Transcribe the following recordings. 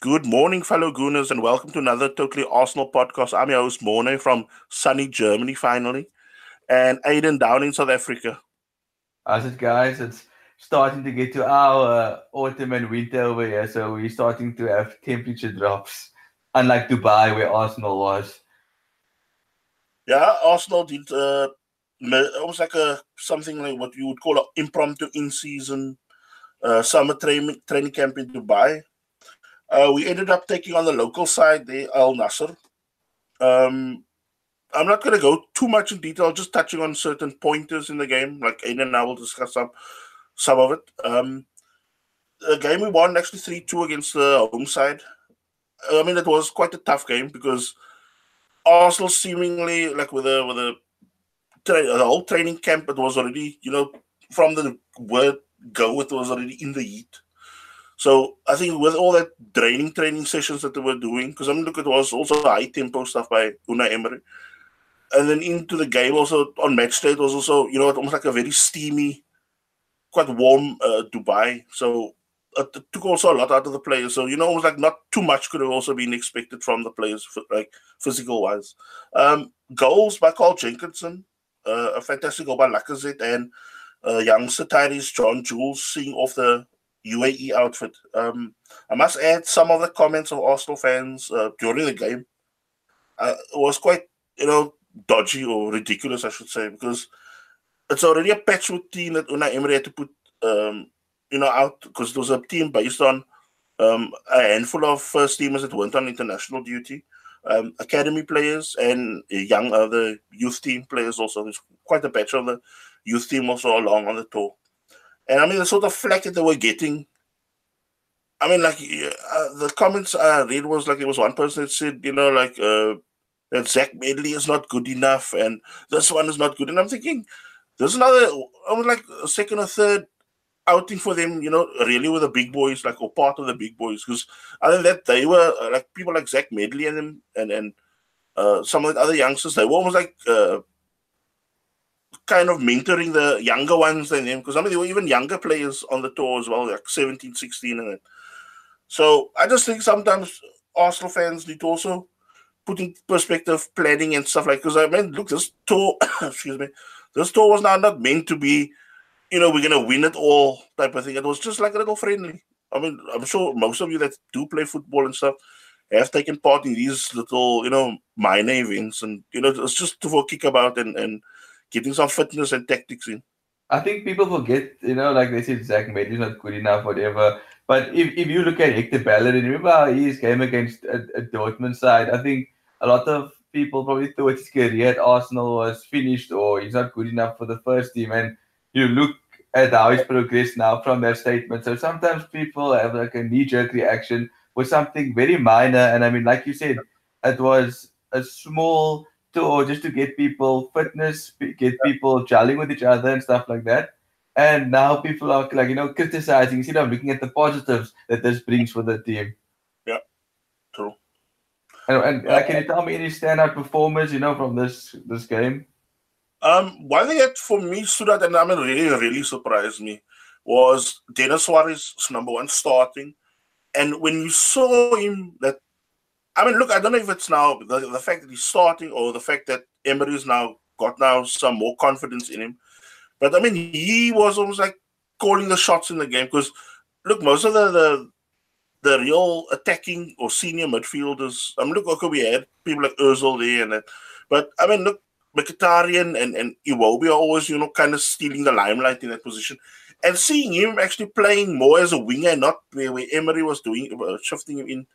Good morning, fellow Gooners, and welcome to another Totally Arsenal podcast. I'm your host, Morne, from sunny Germany, finally, and Aiden down in South Africa. How's it, guys? It's starting to get to our uh, autumn and winter over here, so we're starting to have temperature drops, unlike Dubai, where Arsenal was. Yeah, Arsenal did uh, almost like a something like what you would call an impromptu in-season uh, summer training training camp in Dubai uh, we ended up taking on the local side, the Al Nasr. Um, I'm not going to go too much in detail, just touching on certain pointers in the game. Like Aiden and I will discuss some some of it. Um, the game we won actually 3 2 against the home side. I mean, it was quite a tough game because Arsenal seemingly, like with a, with a, the whole training camp, it was already, you know, from the word go, it was already in the heat. So I think with all that draining training sessions that they were doing, because I mean, look, it was also high tempo stuff by Unai Emery, and then into the game also on match day it was also you know almost like a very steamy, quite warm uh, Dubai. So it took also a lot out of the players. So you know, it was like not too much could have also been expected from the players, like physical wise. Um, goals by Carl Jenkinson, uh, a fantastic goal by Lacazette, and uh, youngster Tyreece John Jules seeing off the UAE outfit. Um, I must add some of the comments of Arsenal fans uh, during the game uh, was quite, you know, dodgy or ridiculous, I should say, because it's already a patchwork team that Unai Emery had to put, um, you know, out because it was a team based on um, a handful of first teamers that went on international duty, um, academy players, and young other youth team players also. There's quite a batch of the youth team also along on the tour. And I mean, the sort of flack that they were getting. I mean, like uh, the comments I read was like there was one person that said, you know, like uh, that Zach Medley is not good enough, and this one is not good. And I'm thinking, there's another, I was like a second or third outing for them, you know, really with the big boys, like or part of the big boys, because other than that, they were uh, like people like Zach Medley and them, and and uh, some of the other youngsters, they were almost like uh, kind of mentoring the younger ones than them because I mean there were even younger players on the tour as well, like 17, 16 and So I just think sometimes Arsenal fans need to also put in perspective planning and stuff like because I uh, mean look this tour excuse me this tour was now not meant to be you know we're gonna win it all type of thing. It was just like a little friendly. I mean I'm sure most of you that do play football and stuff have taken part in these little you know minor events and you know it's just to for kick about and and getting some fitness and tactics in. I think people forget, you know, like they said, Zach Medley's not good enough, whatever. But if, if you look at Hector Bellerin, remember how his against a, a Dortmund side? I think a lot of people probably thought his career at Arsenal was finished or he's not good enough for the first team. And you look at how he's progressed now from that statement. So sometimes people have like a knee jerk reaction with something very minor. And I mean, like you said, it was a small to or just to get people fitness, get people gelling with each other and stuff like that. And now people are like, you know, criticizing instead of looking at the positives that this brings for the team. Yeah, true. And, and uh, can you tell me any standout performers, you know, from this this game? Um, one thing that for me stood out and I mean really, really surprised me was Denis Suarez number one starting. And when you saw him that I mean, look, I don't know if it's now the, the fact that he's starting or the fact that Emery's now got now some more confidence in him. But I mean, he was almost like calling the shots in the game because look, most of the the, the real attacking or senior midfielders. I mean, look, okay, we had people like Özil there and that, but I mean, look, Mkhitaryan and and Iwobi are always you know kind of stealing the limelight in that position. And seeing him actually playing more as a winger, not where, where Emery was doing uh, shifting him in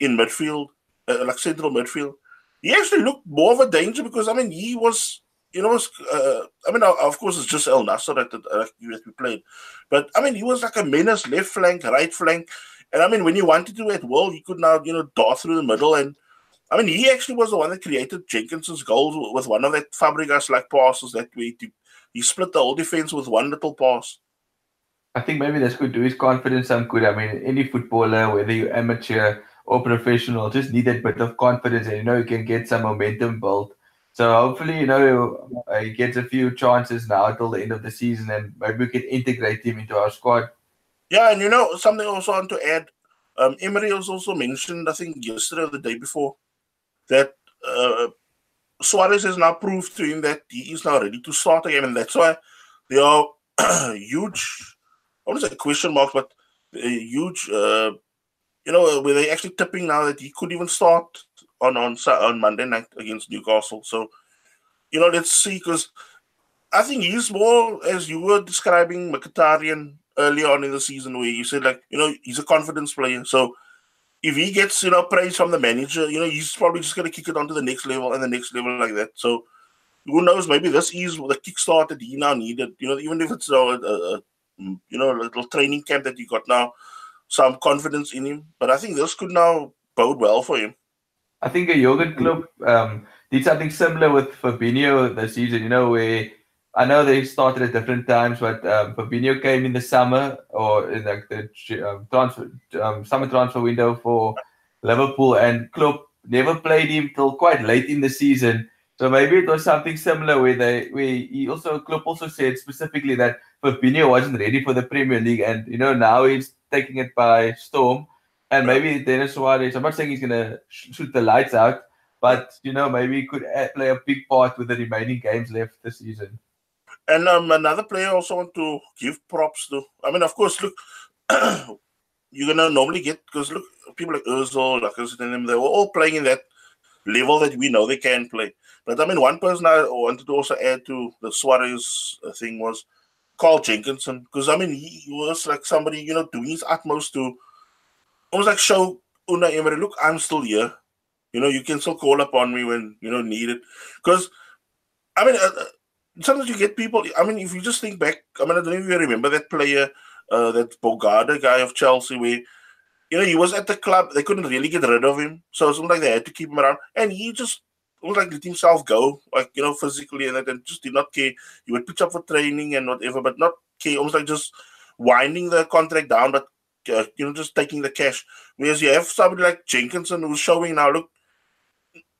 in midfield, uh, like central midfield. He actually looked more of a danger because I mean he was, you know, uh, I mean of course it's just Al Nasr that, that, we played, but I mean he was like a menace left flank, right flank, and I mean when he wanted to at will, he could now you know dart through the middle and. I mean, he actually was the one that created Jenkinson's goal with one of that Fabregas like passes that way. He, he split the whole defense with one little pass. I think maybe that's good to his confidence. I'm good. I mean, any footballer, whether you're amateur or professional just need that bit of confidence and you know you can get some momentum built. So hopefully, you know, he gets a few chances now till the end of the season and maybe we can integrate him into our squad. Yeah, and you know, something also want to add. um, Emery has also mentioned, I think yesterday or the day before, that uh, Suarez has now proved to him that he is now ready to start again, and that's why there are huge, I want to say question marks, but a huge, uh, you know, where they actually tipping now that he could even start on on on Monday night against Newcastle. So, you know, let's see because I think he's more as you were describing Mkhitaryan earlier on in the season, where you said like, you know, he's a confidence player. So if he gets you know praise from the manager, you know, he's probably just gonna kick it on to the next level and the next level like that. So who knows? Maybe this is the kickstart that he now needed. You know, even if it's a, a, a you know a little training camp that he got now, some confidence in him. But I think this could now bode well for him. I think a Jurgen Klopp um, did something similar with Fabinho this season. You know, where I know they started at different times, but um, Fabinho came in the summer or in like the um, transfer um, summer transfer window for Liverpool, and Klopp never played him till quite late in the season. So maybe it was something similar where they where he also Klopp also said specifically that Fabinho wasn't ready for the Premier League, and you know now he's taking it by storm. And maybe Denis Suarez, I'm not saying he's gonna shoot the lights out, but you know maybe he could play a big part with the remaining games left this season. And um, another player I also want to give props to. I mean, of course, look, you're gonna normally get because look, people like Özil, like them, they were all playing in that level that we know they can play. But I mean, one person I wanted to also add to the Suarez uh, thing was Carl Jenkinson, because I mean, he was like somebody you know doing his utmost to almost like show Unai Emery, look, I'm still here. You know, you can still call upon me when you know needed. Because I mean. Uh, uh sometimes you get people. I mean, if you just think back, I mean, I don't even remember that player, uh, that Bogarde guy of Chelsea, where you know he was at the club, they couldn't really get rid of him, so it's like they had to keep him around, and he just was like let himself go, like you know, physically and that, and just did not care. He would pitch up for training and whatever, but not care. Almost like just winding the contract down, but uh, you know, just taking the cash. Whereas you have somebody like Jenkinson who's showing now, look,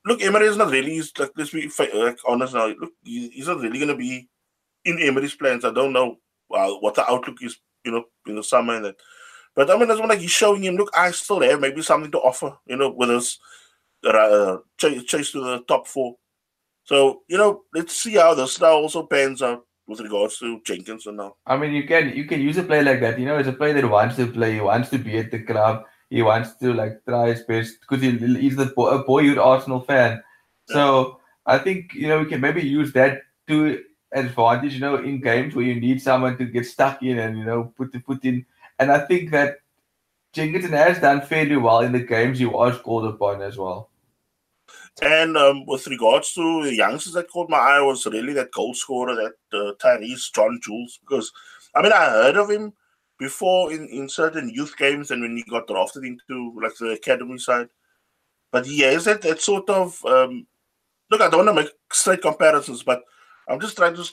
look, Emery is not really. He's like let's be like honest now. Look, he's not really going to be in Emery's plans. I don't know uh, what the outlook is. You know, in the summer and that. But I mean, that's when like he's showing him. Look, I still have maybe something to offer. You know, with us uh, chase, chase to the top four. So you know, let's see how this now also pans out with regards to Jenkinson now. I mean, you can you can use a player like that. You know, as a player that wants to play, he wants to be at the club he wants to like try his best because he, he's the boy, a boyhood Arsenal fan. So I think you know we can maybe use that to advantage. You know, in games where you need someone to get stuck in and you know put the put in. And I think that Jenkinson has done fairly well in the games he was called upon as well. And um, with regards to the youngsters that caught my eye was really that goal scorer, that uh, Tyreece John Jules, because I mean I heard of him before in, in certain youth games and when he got drafted into like the academy side. But he has that, that sort of um, look, I don't want to make straight comparisons, but I'm just trying to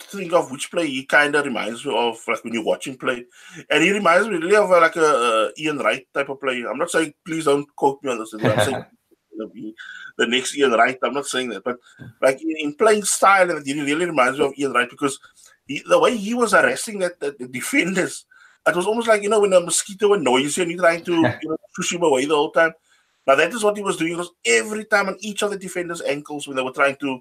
think of which play he kind of reminds me of, like when you're watching play, and he reminds me really of uh, like a, a, Ian Wright type of play. I'm not saying please don't quote me on this. I'm saying the next Ian Wright. I'm not saying that, but like in, in playing style, and he really reminds me of Ian Wright because he, the way he was arresting that, that the defenders it was almost like you know when a mosquito annoys you and you're trying to you know push him away the whole time. Now that is what he was doing. Was every time on each of the defenders' ankles when they were trying to,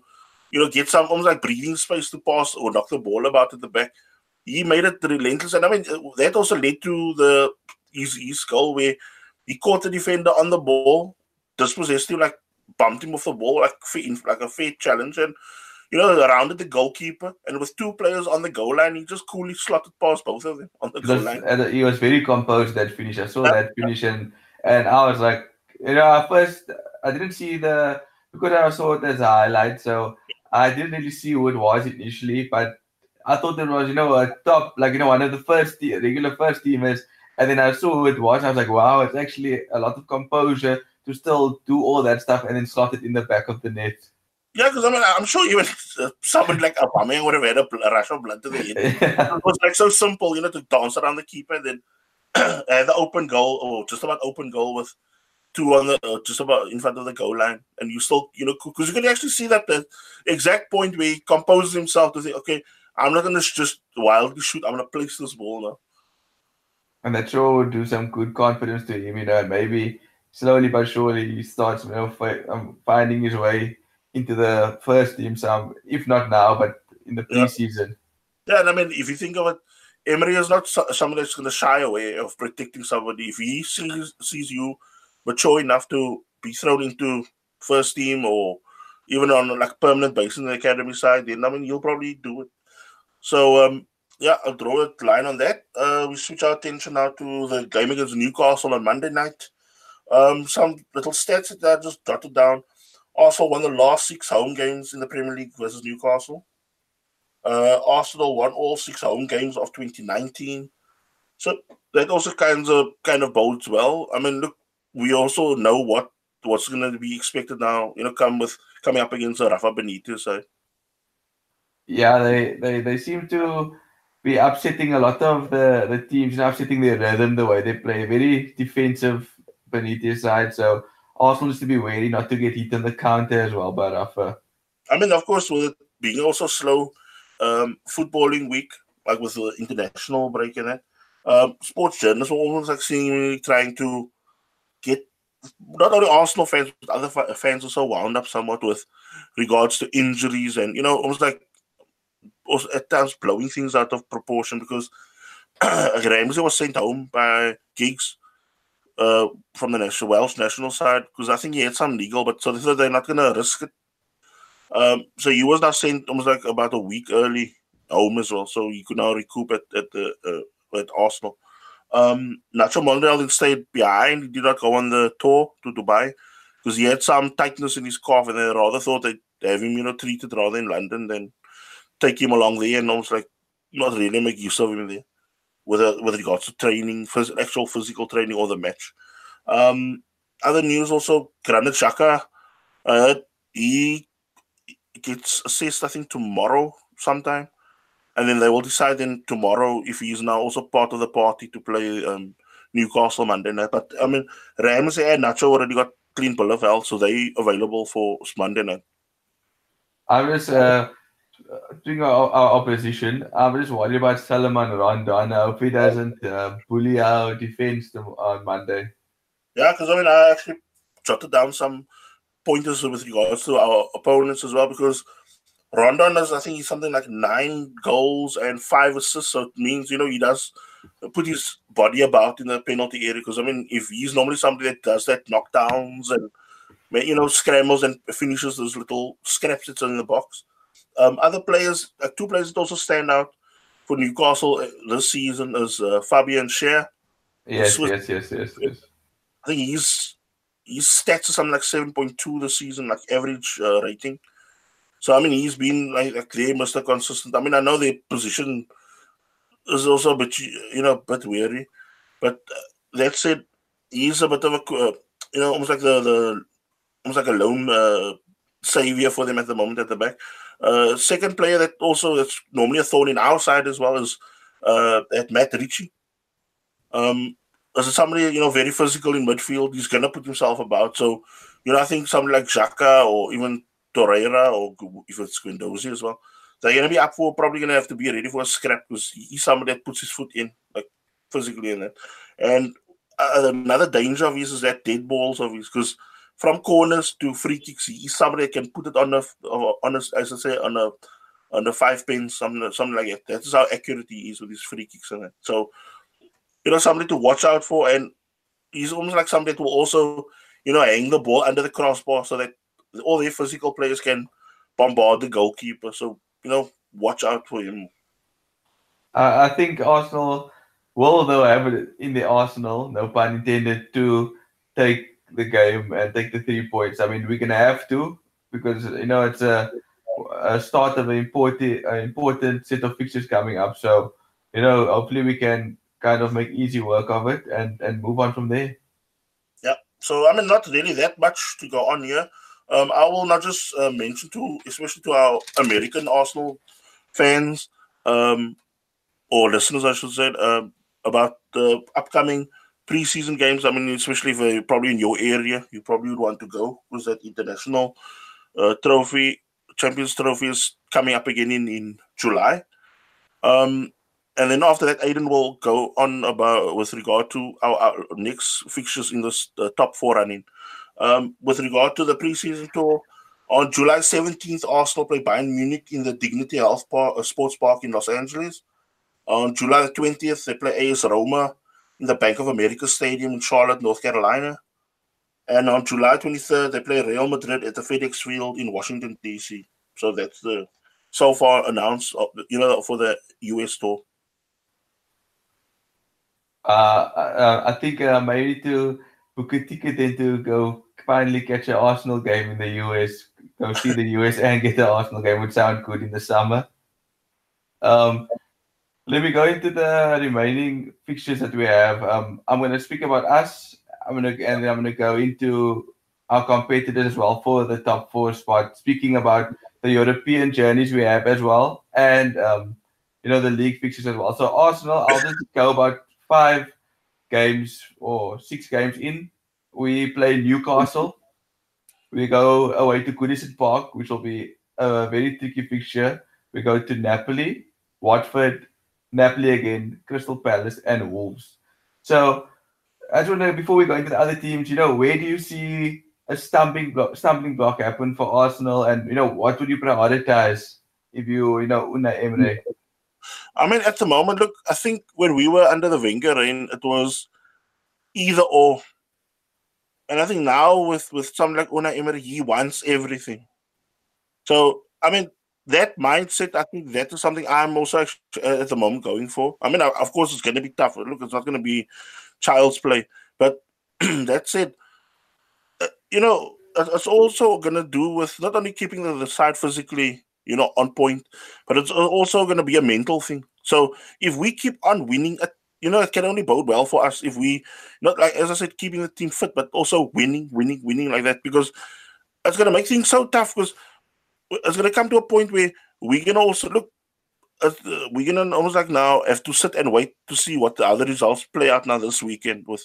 you know, get some almost like breathing space to pass or knock the ball about at the back. He made it relentless, and I mean that also led to the his, his goal where he caught the defender on the ball, dispossessed him, like bumped him off the ball, like like a fair challenge, and you know, rounded the goalkeeper, and with two players on the goal line, he just coolly slotted past both of them on the goal line. And he was very composed that finish. I saw that finish, and, and I was like, you know, at first I didn't see the because I saw it as a highlight, so I didn't really see who it was initially, but I thought it was, you know, a top, like you know, one of the first regular first teamers. And then I saw who it was. I was like, wow, it's actually a lot of composure to still do all that stuff and then slot it in the back of the net. Yeah, because I mean, I'm sure even uh, someone like Aubameyang would have had a, a rush of blood to the head. it was like so simple, you know, to dance around the keeper, then have the open goal or just about open goal with two on the uh, just about in front of the goal line, and you still, you know, because you can actually see that the exact point where he composes himself to think, okay, I'm not going to just wildly shoot. I'm going to place this ball now. And that sure would do some good confidence to him, you know, and maybe slowly but surely he starts you know, um, finding his way into the first team some if not now but in the preseason yeah, yeah and i mean if you think of it emery is not someone that's going to shy away of protecting somebody if he sees, sees you mature enough to be thrown into first team or even on like permanent basis in the academy side then i mean you'll probably do it so um yeah, I'll draw a line on that. Uh, we switch our attention now to the game against Newcastle on Monday night. Um, some little stats that I just jotted down. Also won the last six home games in the Premier League versus Newcastle. Uh, Arsenal won all six home games of 2019. So that also kind of kind of bodes well. I mean, look, we also know what what's going to be expected now. You know, come with coming up against Rafa Benitez side. Yeah, they, they they seem to be upsetting a lot of the the teams, and upsetting their rhythm, the way they play. Very defensive Benitez side. So Arsenal needs to be wary not to get hit on the counter as well by Rafa. I mean, of course, with it being also slow um, footballing week, like with the international break in it, um, sports journalists were almost like seemingly trying to get not only Arsenal fans, but other fans also wound up somewhat with regards to injuries and, you know, almost like also at times blowing things out of proportion because Ramsey was sent home by Giggs uh, from the national Welsh national side because I think he had some legal, but so they thought they're not going to risk it. Um, so he was now sent almost like about a week early home as well, so he could now recoup at at the uh, at Arsenal. Um, Nacho Monreal then stayed behind. He did not go on the tour to Dubai because he had some tightness in his calf, and they rather thought they'd have him, you know, treated rather in London than take him along there and almost like not really make use of him there with with regards to training, phys- actual physical training or the match. Um, other news also, Granit Xhaka, uh, he gets assessed I think tomorrow sometime, and then they will decide then tomorrow if he is now also part of the party to play um, Newcastle Monday night. But I mean, Ramsey and Nacho already got clean bill of health, so they available for Monday night. I was uh, doing our, our opposition, I'm just worried about Salomon Rondon. I hope he doesn't uh, bully our defense on Monday. Yeah, because I mean, I actually jotted down some pointers with regards to our opponents as well because Rondon does, I think he's something like nine goals and five assists. So it means, you know, he does put his body about in the penalty area. Because, I mean, if he's normally somebody that does that knockdowns and, you know, scrambles and finishes those little scraps that's in the box, um, other players, uh, two players that also stand out for Newcastle uh, this season is uh, Fabian Schär. Yes, yes, yes, yes, yes. I think he's his stats are something like seven point two this season, like average uh, rating. So I mean, he's been like, like they must have consistent. I mean, I know their position is also a bit you know a bit weary, but uh, that said, he's a bit of a uh, you know almost like the the almost like a lone uh, savior for them at the moment at the back. Uh, second player that also is normally a thorn in our side as well is uh, at Matt Ritchie. Um, as somebody you know very physical in midfield, he's gonna put himself about. So you know, I think somebody like Xhaka or even Torreira or if it's Guendouzi as well, they're gonna be up for probably gonna have to be ready for a scrap because he's somebody that puts his foot in like physically in that. And uh, another danger of his is that dead balls of his because from corners to free kicks. He's somebody that can put it on a on a as I say on a on the five pins, something something like that. That's how accurate he is with his free kicks and that. So you know somebody to watch out for, and he's almost like somebody that will also you know hang the ball under the crossbar so that all the physical players can bombard the goalkeeper. So you know watch out for him. I think Arsenal will though have it in the Arsenal, no pun intended, to take the game and take the three points. I mean, we're gonna have to because you know it's a, a start of an important an important set of fixtures coming up. So you know, hopefully we can kind of make easy work of it and and move on from there. Yeah. So I mean, not really that much to go on here. Um, I will not just uh, mention to, especially to our American Arsenal fans um, or listeners, I should say, uh, about the upcoming preseason games. I mean, especially you're probably in your area, you probably would want to go because that international uh, trophy, Champions Trophy is coming up again in, in July. Um, and then after that, Aiden will go on about with regard to our, our next fixtures in the, the top four running. Um, with regard to the preseason tour, on July 17th, Arsenal play Bayern Munich in the Dignity Health Park, uh, Sports Park in Los Angeles. On July 20th, they play AS Roma in the Bank of America Stadium in Charlotte, North Carolina. And on July 23rd, they play Real Madrid at the FedEx Field in Washington, D.C. So that's the so far announced, uh, you know, for the US tour. Uh, uh, I think uh, maybe to book a ticket and to go finally catch an Arsenal game in the US, go see the US and get the Arsenal game would sound good in the summer. Um, let me go into the remaining fixtures that we have. Um, I'm going to speak about us. I'm going to and I'm going to go into our competitors as well for the top four spot. Speaking about the European journeys we have as well, and um, you know the league fixtures as well. So Arsenal, I'll just go about five games or six games in. We play Newcastle. We go away to Goodison Park, which will be a very tricky fixture. We go to Napoli, Watford, Napoli again, Crystal Palace, and Wolves. So I just to, before we go into the other teams, you know, where do you see a stumbling block, stumbling block happen for Arsenal, and you know, what would you prioritize if you, you know, Unai Emery? I mean, at the moment, look, I think when we were under the Wenger reign, it was either or. And I think now with with someone like Unai Emery, he wants everything. So I mean, that mindset, I think that is something I'm also actually, uh, at the moment going for. I mean, of course, it's going to be tough. Look, it's not going to be child's play, but that said, uh, you know, it's also going to do with not only keeping the, the side physically you know, on point. But it's also going to be a mental thing. So if we keep on winning, you know, it can only bode well for us if we not like as I said, keeping the team fit, but also winning, winning, winning like that because it's going to make things so tough because it's going to come to a point where we can also look. Uh, we're gonna almost like now have to sit and wait to see what the other results play out now this weekend with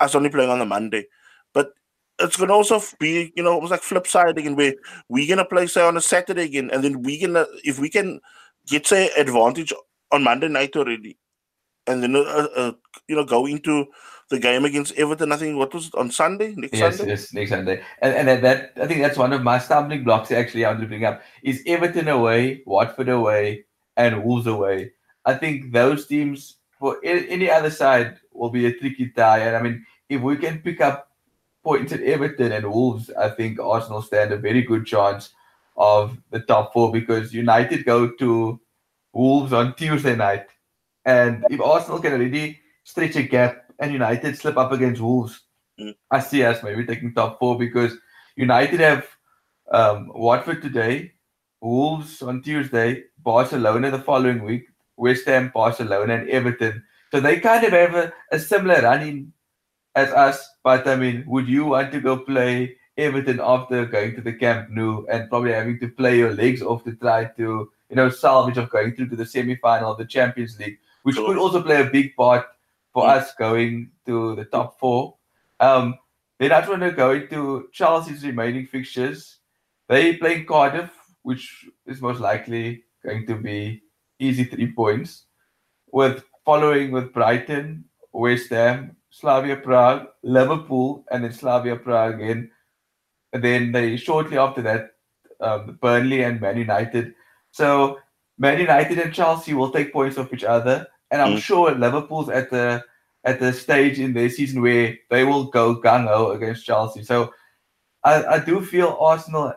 us only playing on a Monday. But it's gonna also be you know almost like flip side again where we're gonna play say on a Saturday again, and then we gonna if we can get say advantage on Monday night already, and then uh, uh, you know go into the game against Everton. I think what was it, on Sunday next yes, Sunday. Yes, next Sunday, and and that I think that's one of my stumbling blocks. Actually, I'm looking up is Everton away, Watford away, and Wolves away. I think those teams for any other side will be a tricky tie, and I mean if we can pick up points at Everton and Wolves, I think Arsenal stand a very good chance of the top four because United go to Wolves on Tuesday night. And if Arsenal can already stretch a gap and United slip up against Wolves, mm. I see us maybe taking top four because United have um, Watford today, Wolves on Tuesday, Barcelona the following week, West Ham, Barcelona, and Everton. So they kind of have a, a similar running as us. But I mean, would you want to go play Everton after going to the Camp Nou and probably having to play your legs off to try to, you know, salvage of going through to the semi-final of the Champions League, which could also play a big part for us going to the top four. Um, then I just want to go into Chelsea's remaining fixtures. They play Cardiff, which is most likely going to be easy three points. With following with Brighton, West Ham, Slavia Prague, Liverpool, and then Slavia Prague again. And then they shortly after that, um, Burnley and Man United. So Man United and Chelsea will take points off each other, and I'm mm. sure Liverpool's at the at the stage in their season where they will go gung ho against Chelsea. So I, I do feel Arsenal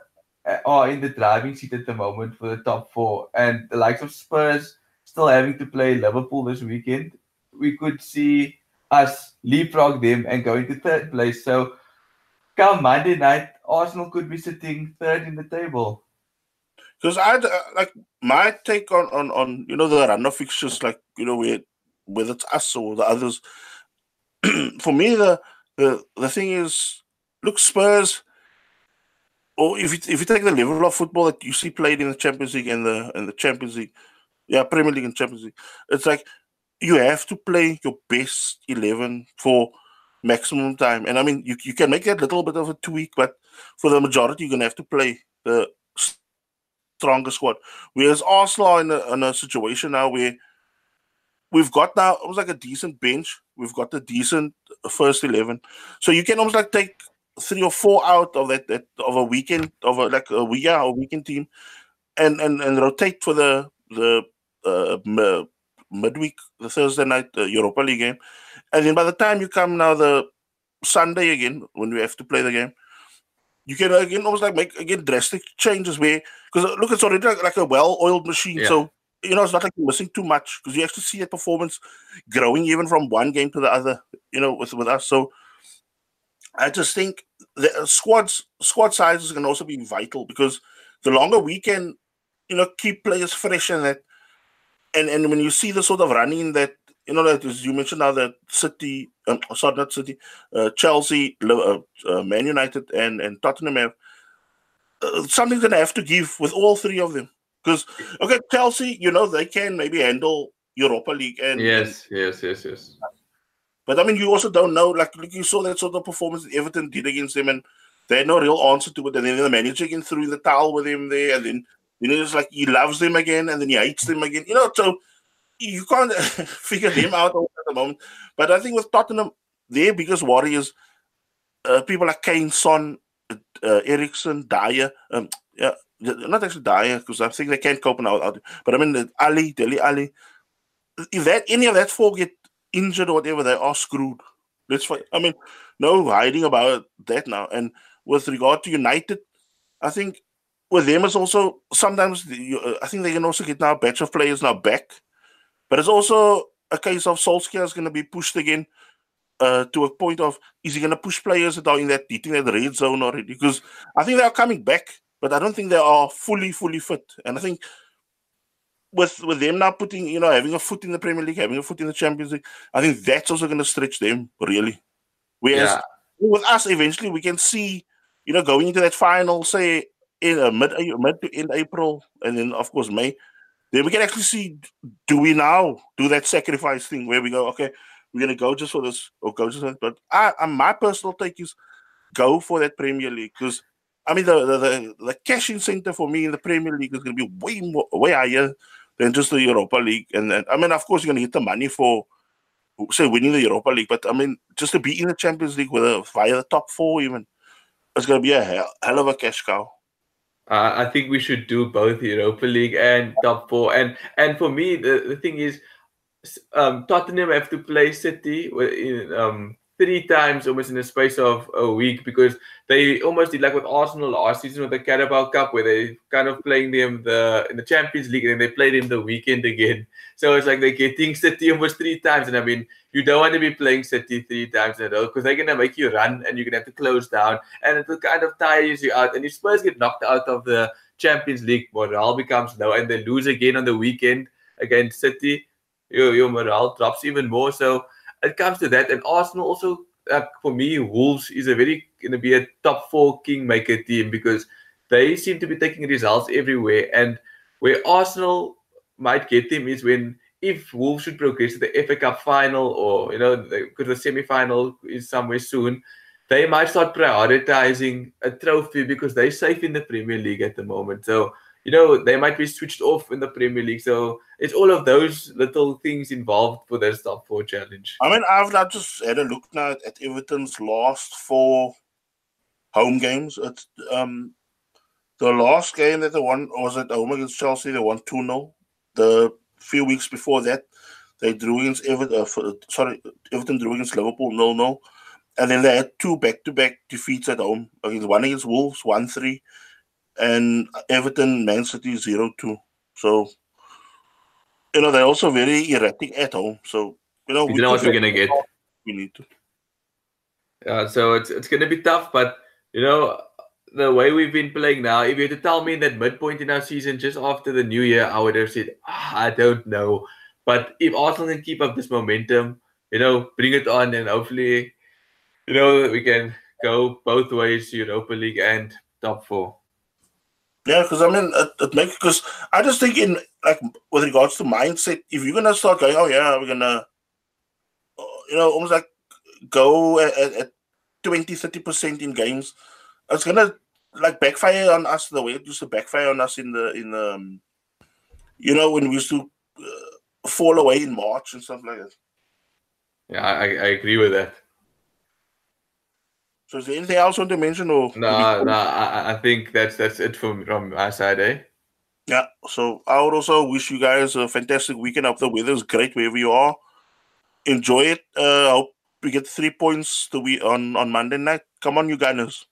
are in the driving seat at the moment for the top four, and the likes of Spurs still having to play Liverpool this weekend. We could see us leapfrog them and go into third place. So come Monday night, Arsenal could be sitting third in the table. Because I uh, like my take on, on on you know the run of fixtures, like you know where whether it's us or the others. for me, the, the the thing is, look, Spurs. Or if you, if you take the level of football that you see played in the Champions League and the and the Champions League, yeah, Premier League and Champions League, it's like you have to play your best 11 for maximum time. And I mean, you, you can make that little bit of a tweak, but for the majority, you're to have to play the stronger squad. Whereas Arsenal are in a, in a situation now where we've got now almost like a decent bench. We've got a decent first eleven, so you can almost like take three or four out of that, that of a weekend of a like a yeah a weekend team, and and and rotate for the the uh, midweek, the Thursday night uh, Europa League game, and then by the time you come now the Sunday again when we have to play the game, you can uh, again almost like make again drastic changes where because uh, look it's already like, like a well-oiled machine, yeah. so you know it's not like you're missing too much because you actually see that performance growing even from one game to the other, you know, with with us. So I just think the uh, squads squad sizes can also be vital because the longer we can, you know, keep players fresh and that, and and when you see the sort of running that you know that as you mentioned now that City, um, sorry not City, uh, Chelsea, uh, uh, Man United, and and Tottenham have uh, something's gonna have to give with all three of them because okay, Chelsea, you know they can maybe handle Europa League and yes, yes, yes, yes. But I mean, you also don't know. Like, like you saw that sort of performance that Everton did against them, and they had no real answer to it. And then the manager again threw the towel with him there, and then you know it's like he loves them again, and then he hates them again. You know, so you can't figure him out at the moment. But I think with Tottenham, their biggest worry is uh, people like Kane, Son, uh, Eriksen, Dier. Um, yeah, not actually Dier because I think they can't cope now. But I mean, Ali, Dele Alli. If that any of that four get injured or whatever, they are screwed. That's fine. I mean, no hiding about that now. And with regard to United, I think with them it's also sometimes uh, I think they can also get now of players now back, but it's also a case of Solskjaer is going to be pushed again uh, to a point of is he going to push players that are in that eating that red zone already? Because I think they are coming back, but I don't think they are fully fully fit. And I think with with them now putting, you know, having a foot in the Premier League, having a foot in the Champions League, I think that's also going to stretch them really. Whereas yeah. with us, eventually we can see, you know, going into that final, say in uh, mid mid to end April, and then of course May, then we can actually see do we now do that sacrifice thing where we go, okay, we're gonna go just for this or go just for that. But I, I my personal take is go for that Premier League because I mean the the, the, the cash incentive for me in the Premier League is gonna be way more way higher than just the Europa League. And, I mean, of course, you're to get the money for, say, winning the Europa League. But I mean, just to be in the Champions League with a, via the top four, even, it's to be a hell, hell of a cash cow. Uh, I think we should do both Europa League and top four. And and for me, the, the thing is, um, Tottenham have to play City in, um, three times almost in the space of a week because they almost did like with Arsenal last season with the Carabao Cup where they kind of playing them the in the Champions League and they played them the weekend again. So it's like they're getting City almost three times. And I mean, you don't want to be playing City three times in a row because they're gonna make you run and you're gonna have to close down and it will kind of tires you out. And if Spurs get knocked out of the Champions League, morale becomes low and they lose again on the weekend against City, your, your morale drops even more. So it comes to that. And Arsenal also, for me, Wolves is a very going to be a top four kingmaker team because they seem to be taking results everywhere. And where Arsenal might get them is when if Wolves should progress to the FA Cup final or you know because the semi final is somewhere soon, they might start prioritizing a trophy because they're safe in the Premier League at the moment. So you know, they might be switched off in the Premier League. So it's all of those little things involved for this top four challenge. I mean, I've just had a look now at Everton's last four home games. It's um the last game that they won was at home against Chelsea. They won 2 0. The few weeks before that, they drew against Everton. Uh, sorry, Everton drew against Liverpool 0 0. And then they had two back to back defeats at home. Against one against Wolves, 1 3 and Everton, Man City 0 2. So, you know, they're also very erratic at home. So, you know, we know what we're going to get. We need to. Yeah, so it's, it's going to be tough, but, you know, the way we've been playing now, if you had to tell me that midpoint in our season just after the new year, I would have said, ah, I don't know. But if Arsenal can keep up this momentum, you know, bring it on and hopefully, you know, we can go both ways, Europa League and top four. Yeah, because I mean, it, it makes because I just think in like with regards to mindset, if you're gonna start going, oh yeah, we're gonna, uh, you know, almost like go at, at 20, 30 percent in games, it's gonna like backfire on us the way it used to backfire on us in the in the, um, you know, when we used to uh, fall away in March and stuff like that. Yeah, I, I agree with that. So is there anything else you want to mention or no, no, I, I think that's that's it from from my side, eh? Yeah. So I would also wish you guys a fantastic weekend. Up the weather's great wherever you are. Enjoy it. Uh I hope we get three points to be on on Monday night. Come on, you guys.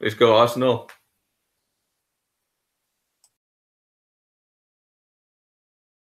Let's go Arsenal.